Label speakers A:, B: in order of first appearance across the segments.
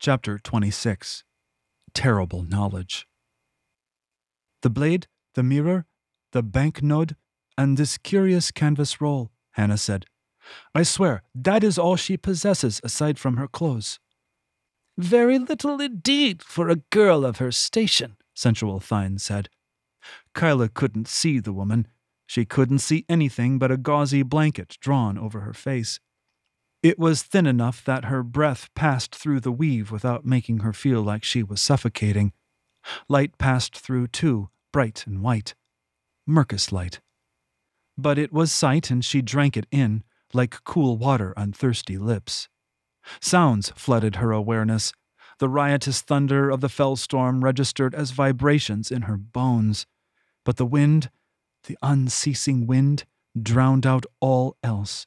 A: Chapter 26 Terrible Knowledge. The blade, the mirror, the banknote, and this curious canvas roll, Hannah said. I swear, that is all she possesses aside from her clothes.
B: Very little indeed for a girl of her station, Sensual Thine said.
A: Kyla couldn't see the woman. She couldn't see anything but a gauzy blanket drawn over her face. It was thin enough that her breath passed through the weave without making her feel like she was suffocating. Light passed through, too, bright and white. Mercus light. But it was sight, and she drank it in, like cool water on thirsty lips. Sounds flooded her awareness. The riotous thunder of the fell storm registered as vibrations in her bones. But the wind, the unceasing wind, drowned out all else.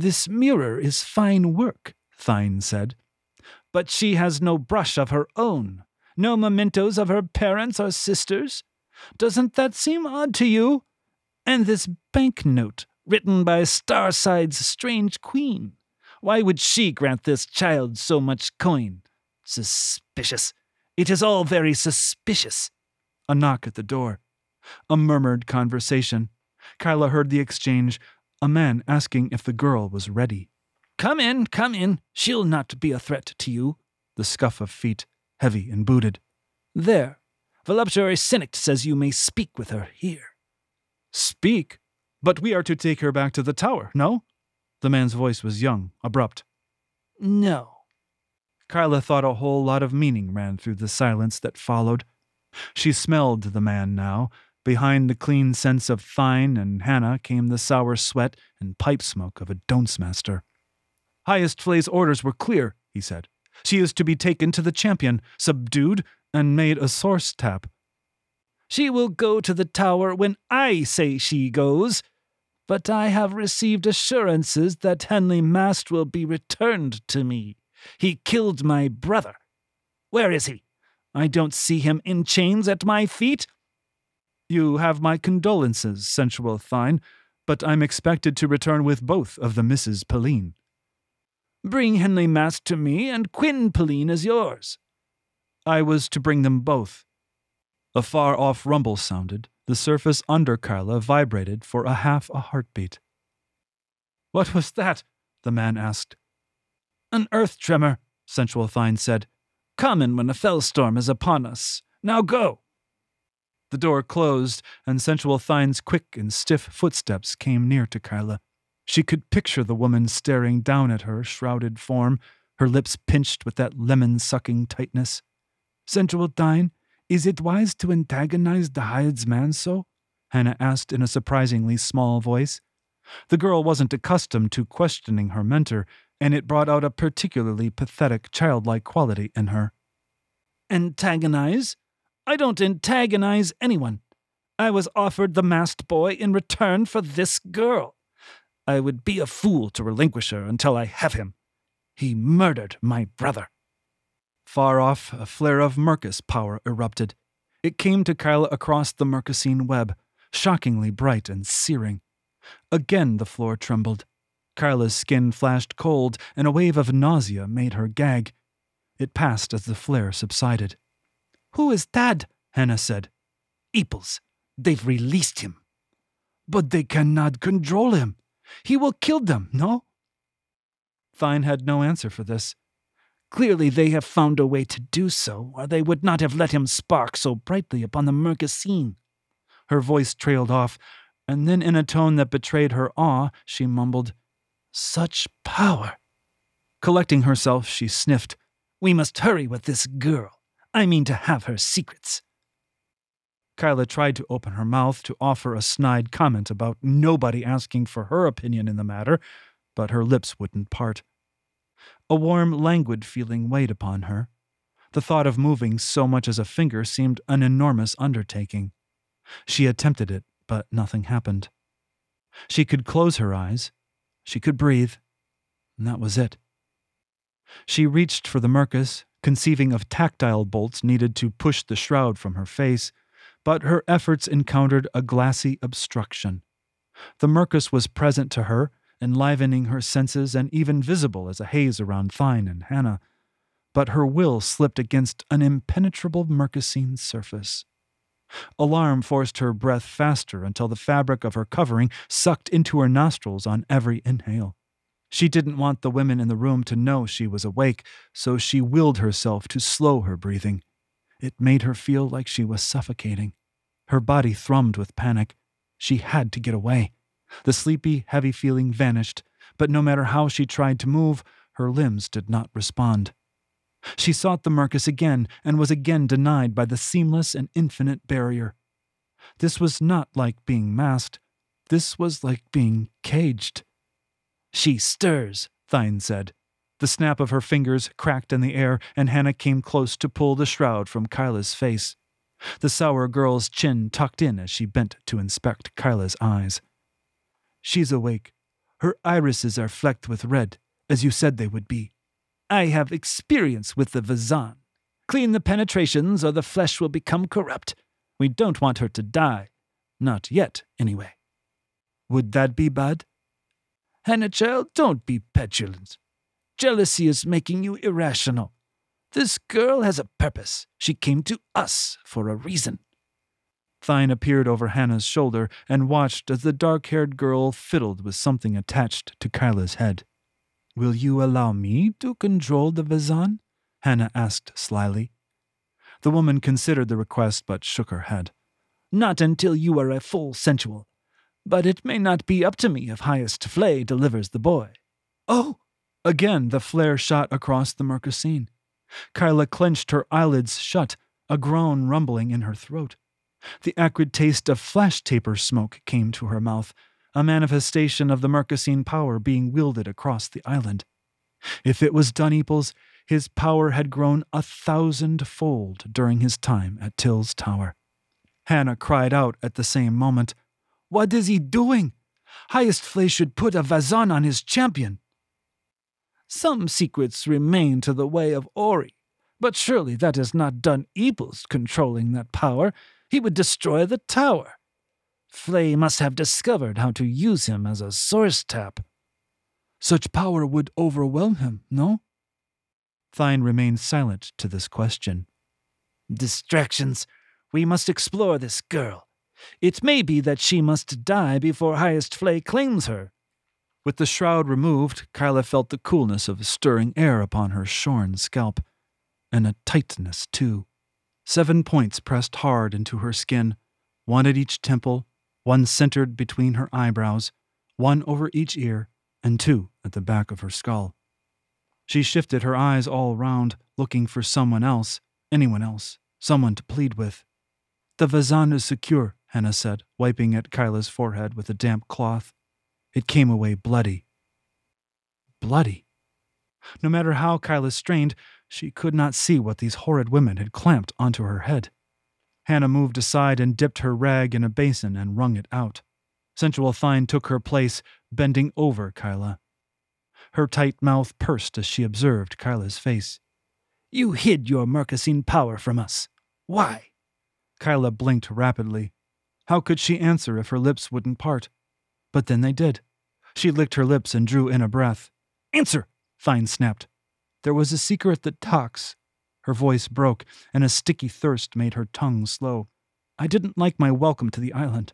B: This mirror is fine work, Thine said. But she has no brush of her own, no mementos of her parents or sisters. Doesn't that seem odd to you? And this banknote, written by Starside's strange queen. Why would she grant this child so much coin? Suspicious. It is all very suspicious.
A: A knock at the door. A murmured conversation. Kyla heard the exchange, a man asking if the girl was ready.
B: Come in, come in. She'll not be a threat to you.
A: The scuff of feet, heavy and booted.
B: There. Voluptuary Cynic says you may speak with her here.
A: Speak? But we are to take her back to the tower, no? The man's voice was young, abrupt.
B: No.
A: Kyla thought a whole lot of meaning ran through the silence that followed. She smelled the man now. Behind the clean scents of Thine and Hannah came the sour sweat and pipe smoke of a dunce master. Highest Flay's orders were clear, he said. She is to be taken to the champion, subdued, and made a source tap.
B: She will go to the tower when I say she goes, but I have received assurances that Henley Mast will be returned to me. He killed my brother. Where is he? I don't see him in chains at my feet.
A: You have my condolences, sensual Thine, but I'm expected to return with both of the Misses Pellene.
B: Bring Henley Mast to me, and Quinn Pellene is yours.
A: I was to bring them both. A far off rumble sounded. The surface under Carla vibrated for a half a heartbeat. What was that? the man asked.
B: An earth tremor, Sensual Thine said. Common when a fell storm is upon us. Now go.
A: The door closed, and Sensual Thine's quick and stiff footsteps came near to Kyla. She could picture the woman staring down at her shrouded form, her lips pinched with that lemon sucking tightness. Sensual Thine, is it wise to antagonize the hired's man so? Hannah asked in a surprisingly small voice. The girl wasn't accustomed to questioning her mentor, and it brought out a particularly pathetic, childlike quality in her.
B: Antagonize? I don't antagonize anyone. I was offered the masked boy in return for this girl. I would be a fool to relinquish her until I have him. He murdered my brother.
A: Far off, a flare of Mercus power erupted. It came to Kyla across the Mercusine web, shockingly bright and searing. Again the floor trembled. Kyla's skin flashed cold, and a wave of nausea made her gag. It passed as the flare subsided.
B: Who is Tad? Hannah said. Eeples. They've released him.
A: But they cannot control him. He will kill them, no? Thine had no answer for this.
B: Clearly they have found a way to do so, or they would not have let him spark so brightly upon the Mercusine.
A: Her voice trailed off, and then in a tone that betrayed her awe, she mumbled, Such power! Collecting herself, she sniffed,
B: We must hurry with this girl. I mean to have her secrets.
A: Kyla tried to open her mouth to offer a snide comment about nobody asking for her opinion in the matter, but her lips wouldn't part. A warm, languid feeling weighed upon her. The thought of moving so much as a finger seemed an enormous undertaking. She attempted it, but nothing happened. She could close her eyes. She could breathe. And that was it. She reached for the Mercus, conceiving of tactile bolts needed to push the shroud from her face, but her efforts encountered a glassy obstruction. The Mercus was present to her, enlivening her senses and even visible as a haze around Thine and Hannah, but her will slipped against an impenetrable Mercosine surface. Alarm forced her breath faster until the fabric of her covering sucked into her nostrils on every inhale. She didn't want the women in the room to know she was awake, so she willed herself to slow her breathing. It made her feel like she was suffocating. Her body thrummed with panic. She had to get away. The sleepy, heavy feeling vanished, but no matter how she tried to move, her limbs did not respond. She sought the Mercus again and was again denied by the seamless and infinite barrier. This was not like being masked. This was like being caged. She stirs, Thine said. The snap of her fingers cracked in the air, and Hannah came close to pull the shroud from Kyla's face. The sour girl's chin tucked in as she bent to inspect Kyla's eyes. She's awake. Her irises are flecked with red, as you said they would be. I have experience with the Vazan. Clean the penetrations, or the flesh will become corrupt. We don't want her to die. Not yet, anyway. Would that be bad? Hannah, child, don't be petulant. Jealousy is making you irrational. This girl has a purpose. She came to us for a reason. Thine appeared over Hannah's shoulder and watched as the dark haired girl fiddled with something attached to Kyla's head. Will you allow me to control the Vazan? Hannah asked slyly. The woman considered the request but shook her head. Not until you are a full sensual. But it may not be up to me if highest Flay delivers the boy. Oh! Again the flare shot across the Mercosine. Kyla clenched her eyelids shut, a groan rumbling in her throat. The acrid taste of flash taper smoke came to her mouth, a manifestation of the Mercosine power being wielded across the island. If it was Duneples, his power had grown a thousandfold during his time at Till's Tower. Hannah cried out at the same moment, What is he doing? Highest Flay should put a vazan on his champion. Some secrets remain to the way of Ori, but surely that is not done Eeples controlling that power. He would destroy the tower. Flay must have discovered how to use him as a source tap. Such power would overwhelm him, no? Thine remained silent to this question. Distractions. We must explore this girl. It may be that she must die before Highest Flay claims her. With the shroud removed, Kyla felt the coolness of stirring air upon her shorn scalp, and a tightness, too. Seven points pressed hard into her skin, one at each temple, one centered between her eyebrows, one over each ear, and two at the back of her skull. She shifted her eyes all round, looking for someone else, anyone else, someone to plead with. The Vazan is secure, Hannah said, wiping at Kyla's forehead with a damp cloth. It came away bloody. Bloody. No matter how Kyla strained, she could not see what these horrid women had clamped onto her head. Hannah moved aside and dipped her rag in a basin and wrung it out. Sensual Thine took her place, bending over Kyla. Her tight mouth pursed as she observed Kyla's face. You hid your Mercosine power from us. Why? Kyla blinked rapidly. How could she answer if her lips wouldn't part? But then they did. She licked her lips and drew in a breath. Answer! Thine snapped. There was a secret that talks. Her voice broke, and a sticky thirst made her tongue slow. I didn't like my welcome to the island.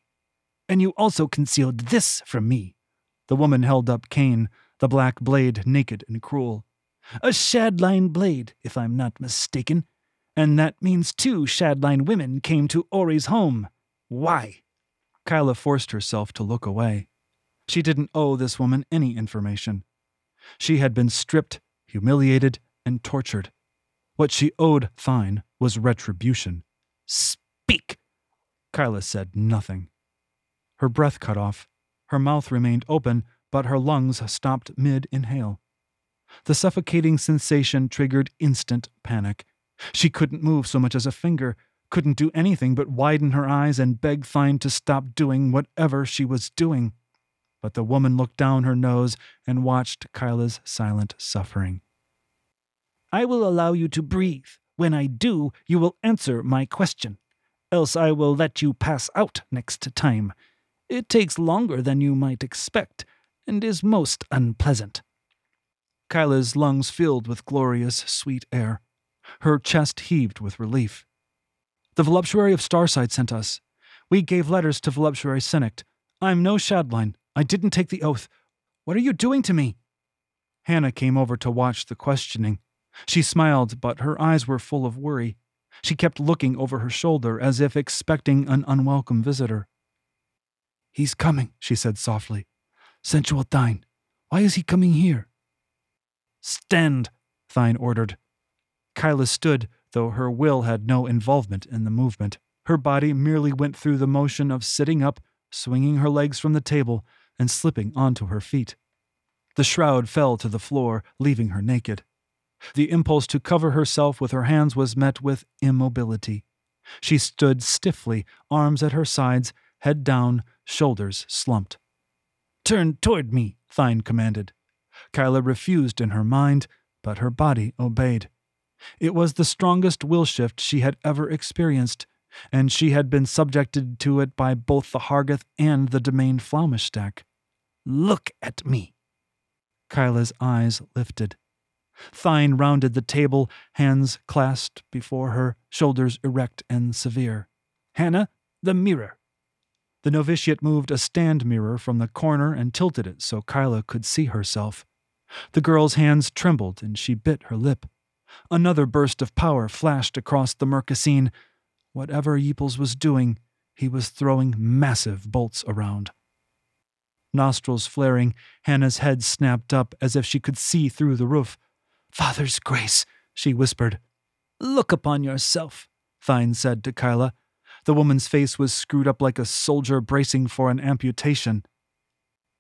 A: And you also concealed this from me. The woman held up Cain, the black blade naked and cruel. A shadline blade, if I'm not mistaken. And that means two shadline women came to Ori's home. Why? Kyla forced herself to look away. She didn't owe this woman any information. She had been stripped, humiliated, and tortured. What she owed Thine was retribution. Speak! Kyla said nothing. Her breath cut off. Her mouth remained open, but her lungs stopped mid inhale. The suffocating sensation triggered instant panic. She couldn't move so much as a finger, couldn't do anything but widen her eyes and beg Thine to stop doing whatever she was doing. But the woman looked down her nose and watched Kyla's silent suffering. I will allow you to breathe. When I do, you will answer my question. Else I will let you pass out next time. It takes longer than you might expect, and is most unpleasant. Kyla's lungs filled with glorious, sweet air. Her chest heaved with relief. The voluptuary of Starside sent us. We gave letters to voluptuary Senect. I'm no Shadline. I didn't take the oath. What are you doing to me? Hannah came over to watch the questioning. She smiled, but her eyes were full of worry. She kept looking over her shoulder as if expecting an unwelcome visitor. He's coming, she said softly. Sensual Thine, why is he coming here? Stand, Thine ordered. Kyla stood, though her will had no involvement in the movement. Her body merely went through the motion of sitting up, swinging her legs from the table, and slipping onto her feet. The shroud fell to the floor, leaving her naked. The impulse to cover herself with her hands was met with immobility. She stood stiffly, arms at her sides, head down, shoulders slumped. Turn toward me, Thine commanded. Kyla refused in her mind, but her body obeyed. It was the strongest will shift she had ever experienced, and she had been subjected to it by both the Hargath and the Domain Flaumischstack. Look at me. Kyla's eyes lifted. Thine rounded the table, hands clasped before her, shoulders erect and severe. Hannah, the mirror. The novitiate moved a stand mirror from the corner and tilted it so Kyla could see herself. The girl's hands trembled and she bit her lip. Another burst of power flashed across the Mercasine. Whatever Yeeples was doing, he was throwing massive bolts around. Nostrils flaring, Hannah's head snapped up as if she could see through the roof. Father's grace, she whispered. Look upon yourself, Thine said to Kyla. The woman's face was screwed up like a soldier bracing for an amputation.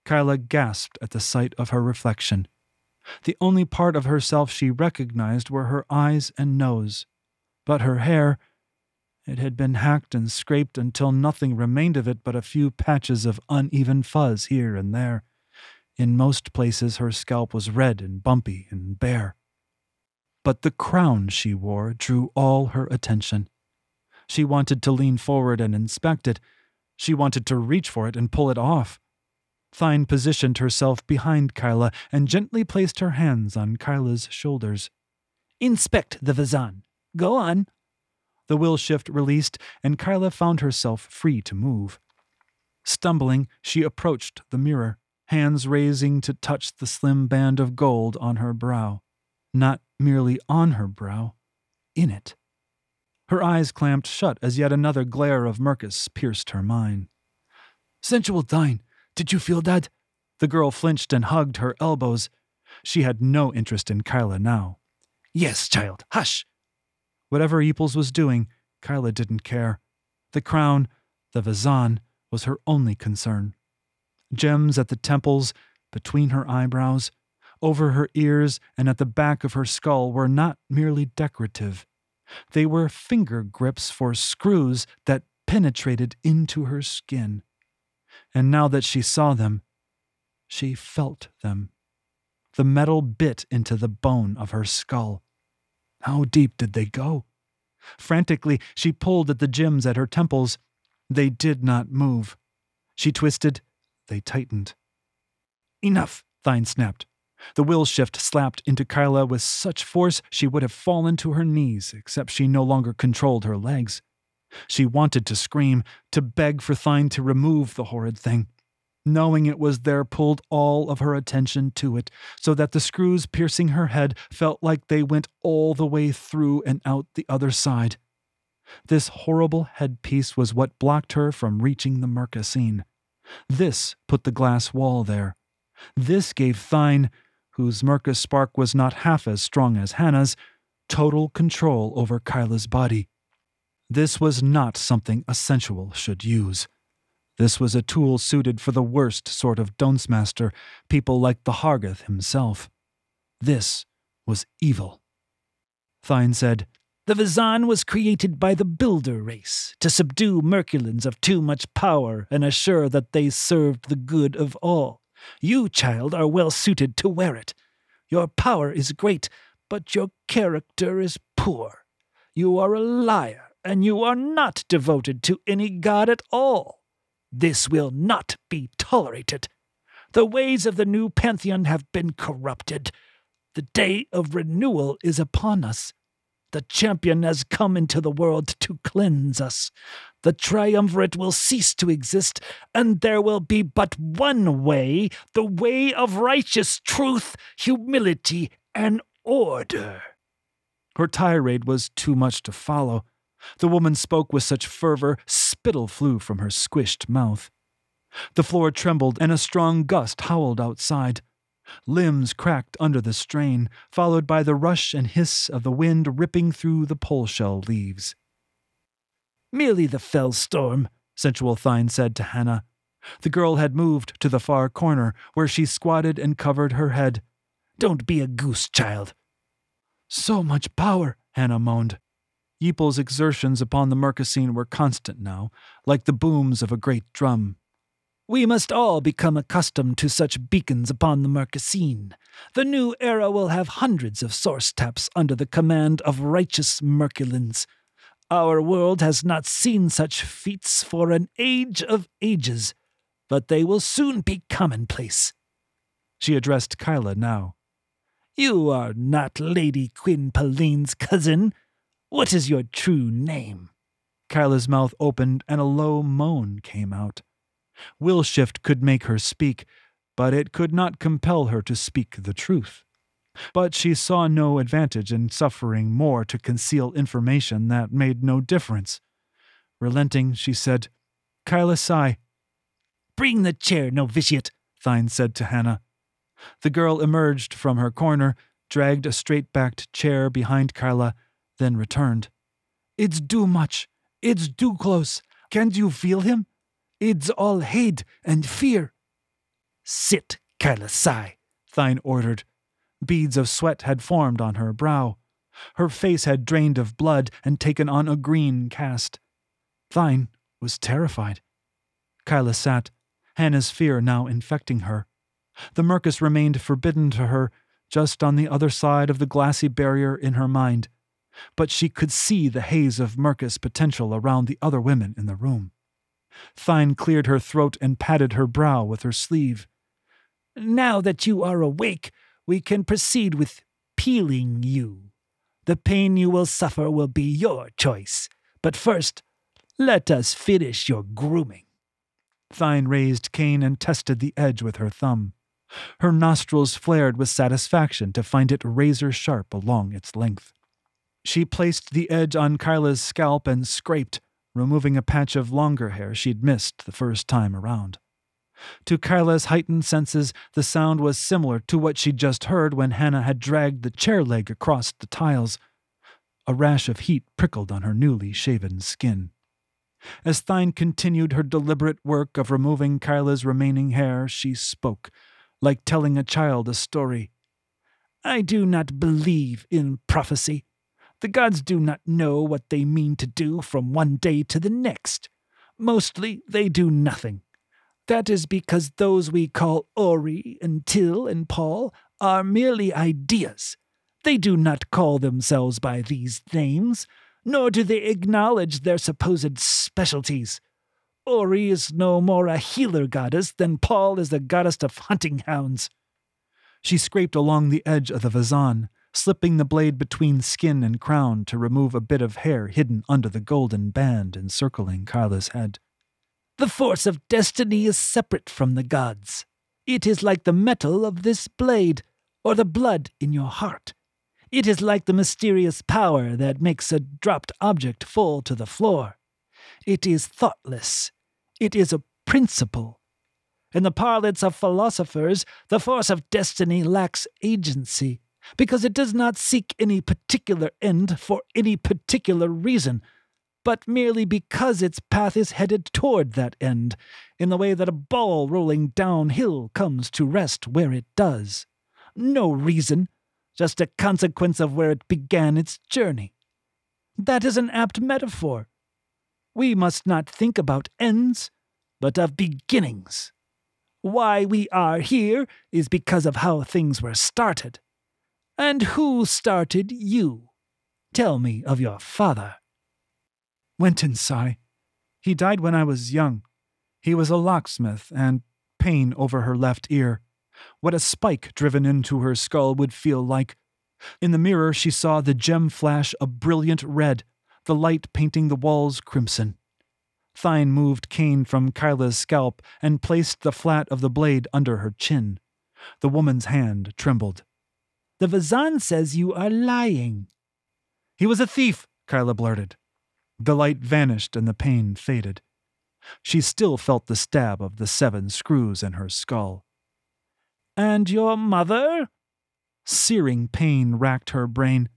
A: Kyla gasped at the sight of her reflection. The only part of herself she recognized were her eyes and nose. But her hair, it had been hacked and scraped until nothing remained of it but a few patches of uneven fuzz here and there. In most places, her scalp was red and bumpy and bare. But the crown she wore drew all her attention. She wanted to lean forward and inspect it. She wanted to reach for it and pull it off. Thine positioned herself behind Kyla and gently placed her hands on Kyla's shoulders. Inspect the Vazan. Go on. The will shift released, and Kyla found herself free to move. Stumbling, she approached the mirror, hands raising to touch the slim band of gold on her brow. Not merely on her brow, in it. Her eyes clamped shut as yet another glare of Mercus pierced her mind. Sensual Thine, did you feel that? The girl flinched and hugged her elbows. She had no interest in Kyla now. Yes, child, hush. Whatever Yeeples was doing, Kyla didn't care. The crown, the Vazan, was her only concern. Gems at the temples, between her eyebrows, over her ears, and at the back of her skull were not merely decorative. They were finger grips for screws that penetrated into her skin and now that she saw them, she felt them. The metal bit into the bone of her skull. How deep did they go? Frantically, she pulled at the gems at her temples. They did not move. She twisted. They tightened. Enough, Thine snapped. The will shift slapped into Kyla with such force she would have fallen to her knees, except she no longer controlled her legs. She wanted to scream, to beg for Thine to remove the horrid thing. Knowing it was there pulled all of her attention to it, so that the screws piercing her head felt like they went all the way through and out the other side. This horrible headpiece was what blocked her from reaching the Mercasine. This put the glass wall there. This gave Thine, whose Mercus spark was not half as strong as Hannah's, total control over Kyla's body. This was not something a sensual should use. This was a tool suited for the worst sort of Master, people like the Hargath himself. This was evil. Thine said, The Vazan was created by the Builder race to subdue Merculans of too much power and assure that they served the good of all. You, child, are well suited to wear it. Your power is great, but your character is poor. You are a liar and you are not devoted to any god at all. This will not be tolerated. The ways of the new pantheon have been corrupted.
B: The day of renewal is upon us. The champion has come into the world to cleanse us. The triumvirate will cease to exist, and there will be but one way the way of righteous truth, humility, and order.
A: Her tirade was too much to follow. The woman spoke with such fervor, spittle flew from her squished mouth. The floor trembled, and a strong gust howled outside. Limbs cracked under the strain, followed by the rush and hiss of the wind ripping through the pole shell leaves.
B: Merely the fell storm, Sensual Thine said to Hannah.
A: The girl had moved to the far corner, where she squatted and covered her head.
B: Don't be a goose, child.
A: So much power, Hannah moaned. Yeeple's exertions upon the Mercosine were constant now, like the booms of a great drum.
B: We must all become accustomed to such beacons upon the Mercosine. The new era will have hundreds of source taps under the command of righteous Merculans. Our world has not seen such feats for an age of ages, but they will soon be commonplace.
A: She addressed Kyla now.
B: You are not Lady Quinn Paline's cousin. What is your true name?
A: Kyla's mouth opened and a low moan came out. Will shift could make her speak, but it could not compel her to speak the truth. But she saw no advantage in suffering more to conceal information that made no difference. Relenting, she said, Kyla Sai.
B: Bring the chair, novitiate,
A: Thine said to Hannah. The girl emerged from her corner, dragged a straight backed chair behind Kyla, then returned. It's too much. It's too close. Can't you feel him? It's all hate and fear.
B: Sit, Kyla Sai,
A: Thine ordered. Beads of sweat had formed on her brow. Her face had drained of blood and taken on a green cast. Thine was terrified. Kyla sat, Hannah's fear now infecting her. The Mercus remained forbidden to her, just on the other side of the glassy barrier in her mind. But she could see the haze of Mercus potential around the other women in the room. Thine cleared her throat and patted her brow with her sleeve.
B: Now that you are awake, we can proceed with peeling you. The pain you will suffer will be your choice. But first, let us finish your grooming.
A: Thine raised Cain and tested the edge with her thumb. Her nostrils flared with satisfaction to find it razor sharp along its length. She placed the edge on Kyla's scalp and scraped, removing a patch of longer hair she'd missed the first time around. To Kyla's heightened senses, the sound was similar to what she'd just heard when Hannah had dragged the chair leg across the tiles. A rash of heat prickled on her newly shaven skin. As Thine continued her deliberate work of removing Kyla's remaining hair, she spoke, like telling a child a story.
B: I do not believe in prophecy. The gods do not know what they mean to do from one day to the next. Mostly, they do nothing. That is because those we call Ori and Till and Paul are merely ideas. They do not call themselves by these names, nor do they acknowledge their supposed specialties. Ori is no more a healer goddess than Paul is the goddess of hunting hounds.
A: She scraped along the edge of the vazan, slipping the blade between skin and crown to remove a bit of hair hidden under the golden band encircling Kyla's head.
B: The force of destiny is separate from the gods. It is like the metal of this blade, or the blood in your heart. It is like the mysterious power that makes a dropped object fall to the floor. It is thoughtless. It is a principle. In the parlance of philosophers, the force of destiny lacks agency, because it does not seek any particular end for any particular reason, but merely because its path is headed toward that end, in the way that a ball rolling downhill comes to rest where it does. No reason, just a consequence of where it began its journey. That is an apt metaphor. We must not think about ends, but of beginnings. Why we are here is because of how things were started. And who started you? Tell me of your father.
A: Wenton Sai. He died when I was young. He was a locksmith, and pain over her left ear. What a spike driven into her skull would feel like. In the mirror, she saw the gem flash a brilliant red, the light painting the walls crimson. Thine moved Cain from Kyla's scalp and placed the flat of the blade under her chin. The woman's hand trembled.
B: The Vazan says you are lying.
A: He was a thief, Kyla blurted. The light vanished and the pain faded. She still felt the stab of the seven screws in her skull.
B: And your mother?
A: Searing pain racked her brain.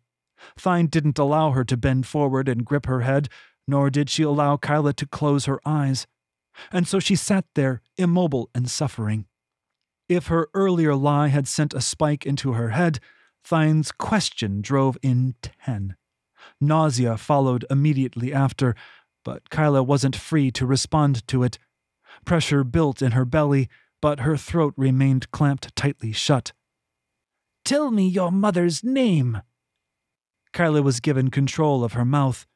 A: Thine didn't allow her to bend forward and grip her head, nor did she allow Kyla to close her eyes. And so she sat there, immobile and suffering. If her earlier lie had sent a spike into her head, Thine's question drove in ten. Nausea followed immediately after, but Kyla wasn't free to respond to it. Pressure built in her belly, but her throat remained clamped tightly shut.
B: Tell me your mother's name.
A: Kyla was given control of her mouth.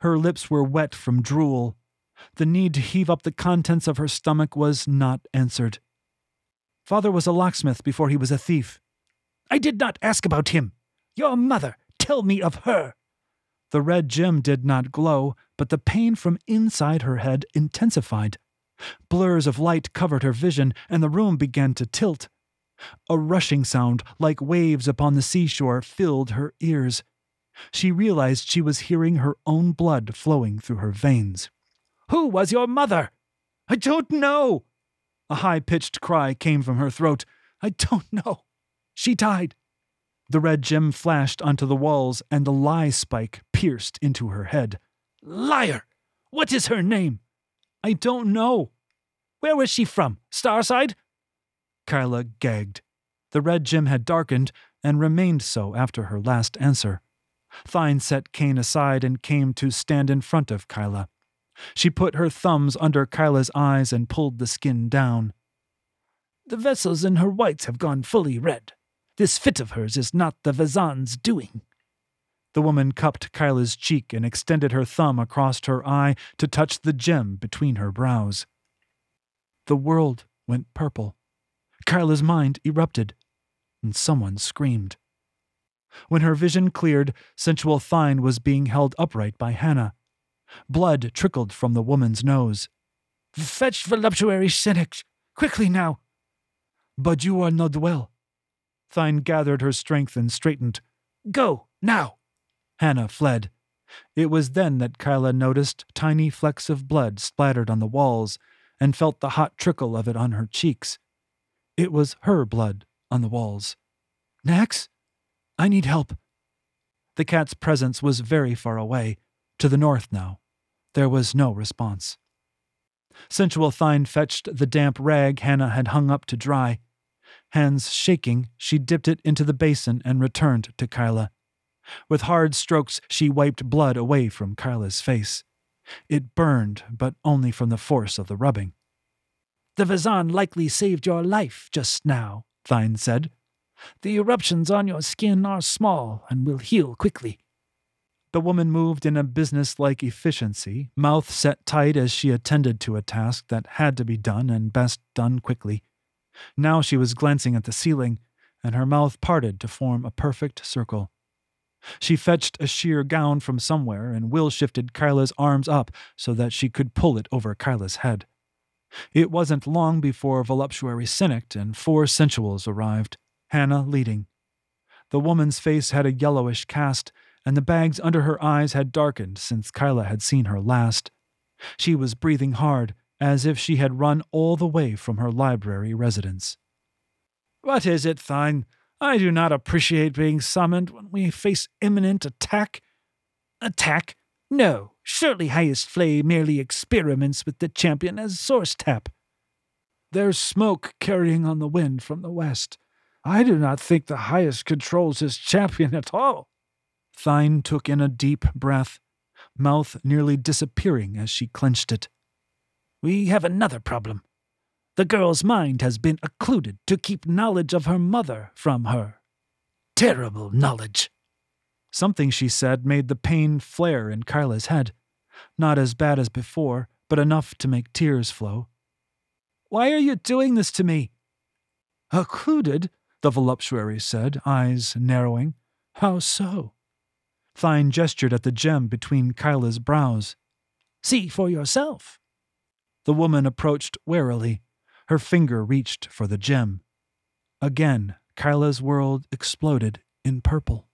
A: Her lips were wet from drool. The need to heave up the contents of her stomach was not answered. Father was a locksmith before he was a thief.
B: I did not ask about him. Your mother, tell me of her.
A: The red gem did not glow, but the pain from inside her head intensified. Blurs of light covered her vision, and the room began to tilt. A rushing sound, like waves upon the seashore, filled her ears. She realized she was hearing her own blood flowing through her veins.
B: Who was your mother?
A: I don't know. A high pitched cry came from her throat. I don't know. She died. The red gem flashed onto the walls, and the lie spike pierced into her head.
B: Liar! What is her name?
A: I don't know.
B: Where was she from? Starside?
A: Kyla gagged. The red gem had darkened and remained so after her last answer. Thine set Cain aside and came to stand in front of Kyla. She put her thumbs under Kyla's eyes and pulled the skin down.
B: The vessels in her whites have gone fully red. This fit of hers is not the Vazan's doing.
A: The woman cupped Kyla's cheek and extended her thumb across her eye to touch the gem between her brows. The world went purple. Kyla's mind erupted, and someone screamed. When her vision cleared, sensual Thine was being held upright by Hannah. Blood trickled from the woman's nose.
B: Fetch voluptuary cynic! Quickly now!
A: But you are not well. Thine gathered her strength and straightened.
B: Go, now!
A: Hannah fled. It was then that Kyla noticed tiny flecks of blood splattered on the walls and felt the hot trickle of it on her cheeks. It was her blood on the walls. Nax? I need help. The cat's presence was very far away, to the north now. There was no response. Sensual Thine fetched the damp rag Hannah had hung up to dry. Hands shaking, she dipped it into the basin and returned to Kyla. With hard strokes, she wiped blood away from Kyla's face. It burned, but only from the force of the rubbing.
B: The Vazan likely saved your life just now, Thine said. The eruptions on your skin are small and will heal quickly.
A: The woman moved in a business-like efficiency, mouth set tight as she attended to a task that had to be done and best done quickly. Now she was glancing at the ceiling, and her mouth parted to form a perfect circle. She fetched a sheer gown from somewhere and Will shifted Kyla's arms up so that she could pull it over Kyla's head. It wasn't long before voluptuary cynic and four sensuals arrived, Hannah leading. The woman's face had a yellowish cast, and the bags under her eyes had darkened since Kyla had seen her last. She was breathing hard, as if she had run all the way from her library residence.
B: What is it, Thine? I do not appreciate being summoned when we face imminent attack. Attack? No, surely Highest Flay merely experiments with the champion as source tap. There's smoke carrying on the wind from the west. I do not think the highest controls his champion at all.
A: Thine took in a deep breath, mouth nearly disappearing as she clenched it.
B: We have another problem. The girl's mind has been occluded to keep knowledge of her mother from her. Terrible knowledge.
A: Something she said made the pain flare in Kyla's head. Not as bad as before, but enough to make tears flow.
B: Why are you doing this to me? Occluded? the voluptuary said, eyes narrowing. How so?
A: Thine gestured at the gem between Kyla's brows.
B: See for yourself.
A: The woman approached warily. Her finger reached for the gem. Again, Kyla's world exploded in purple.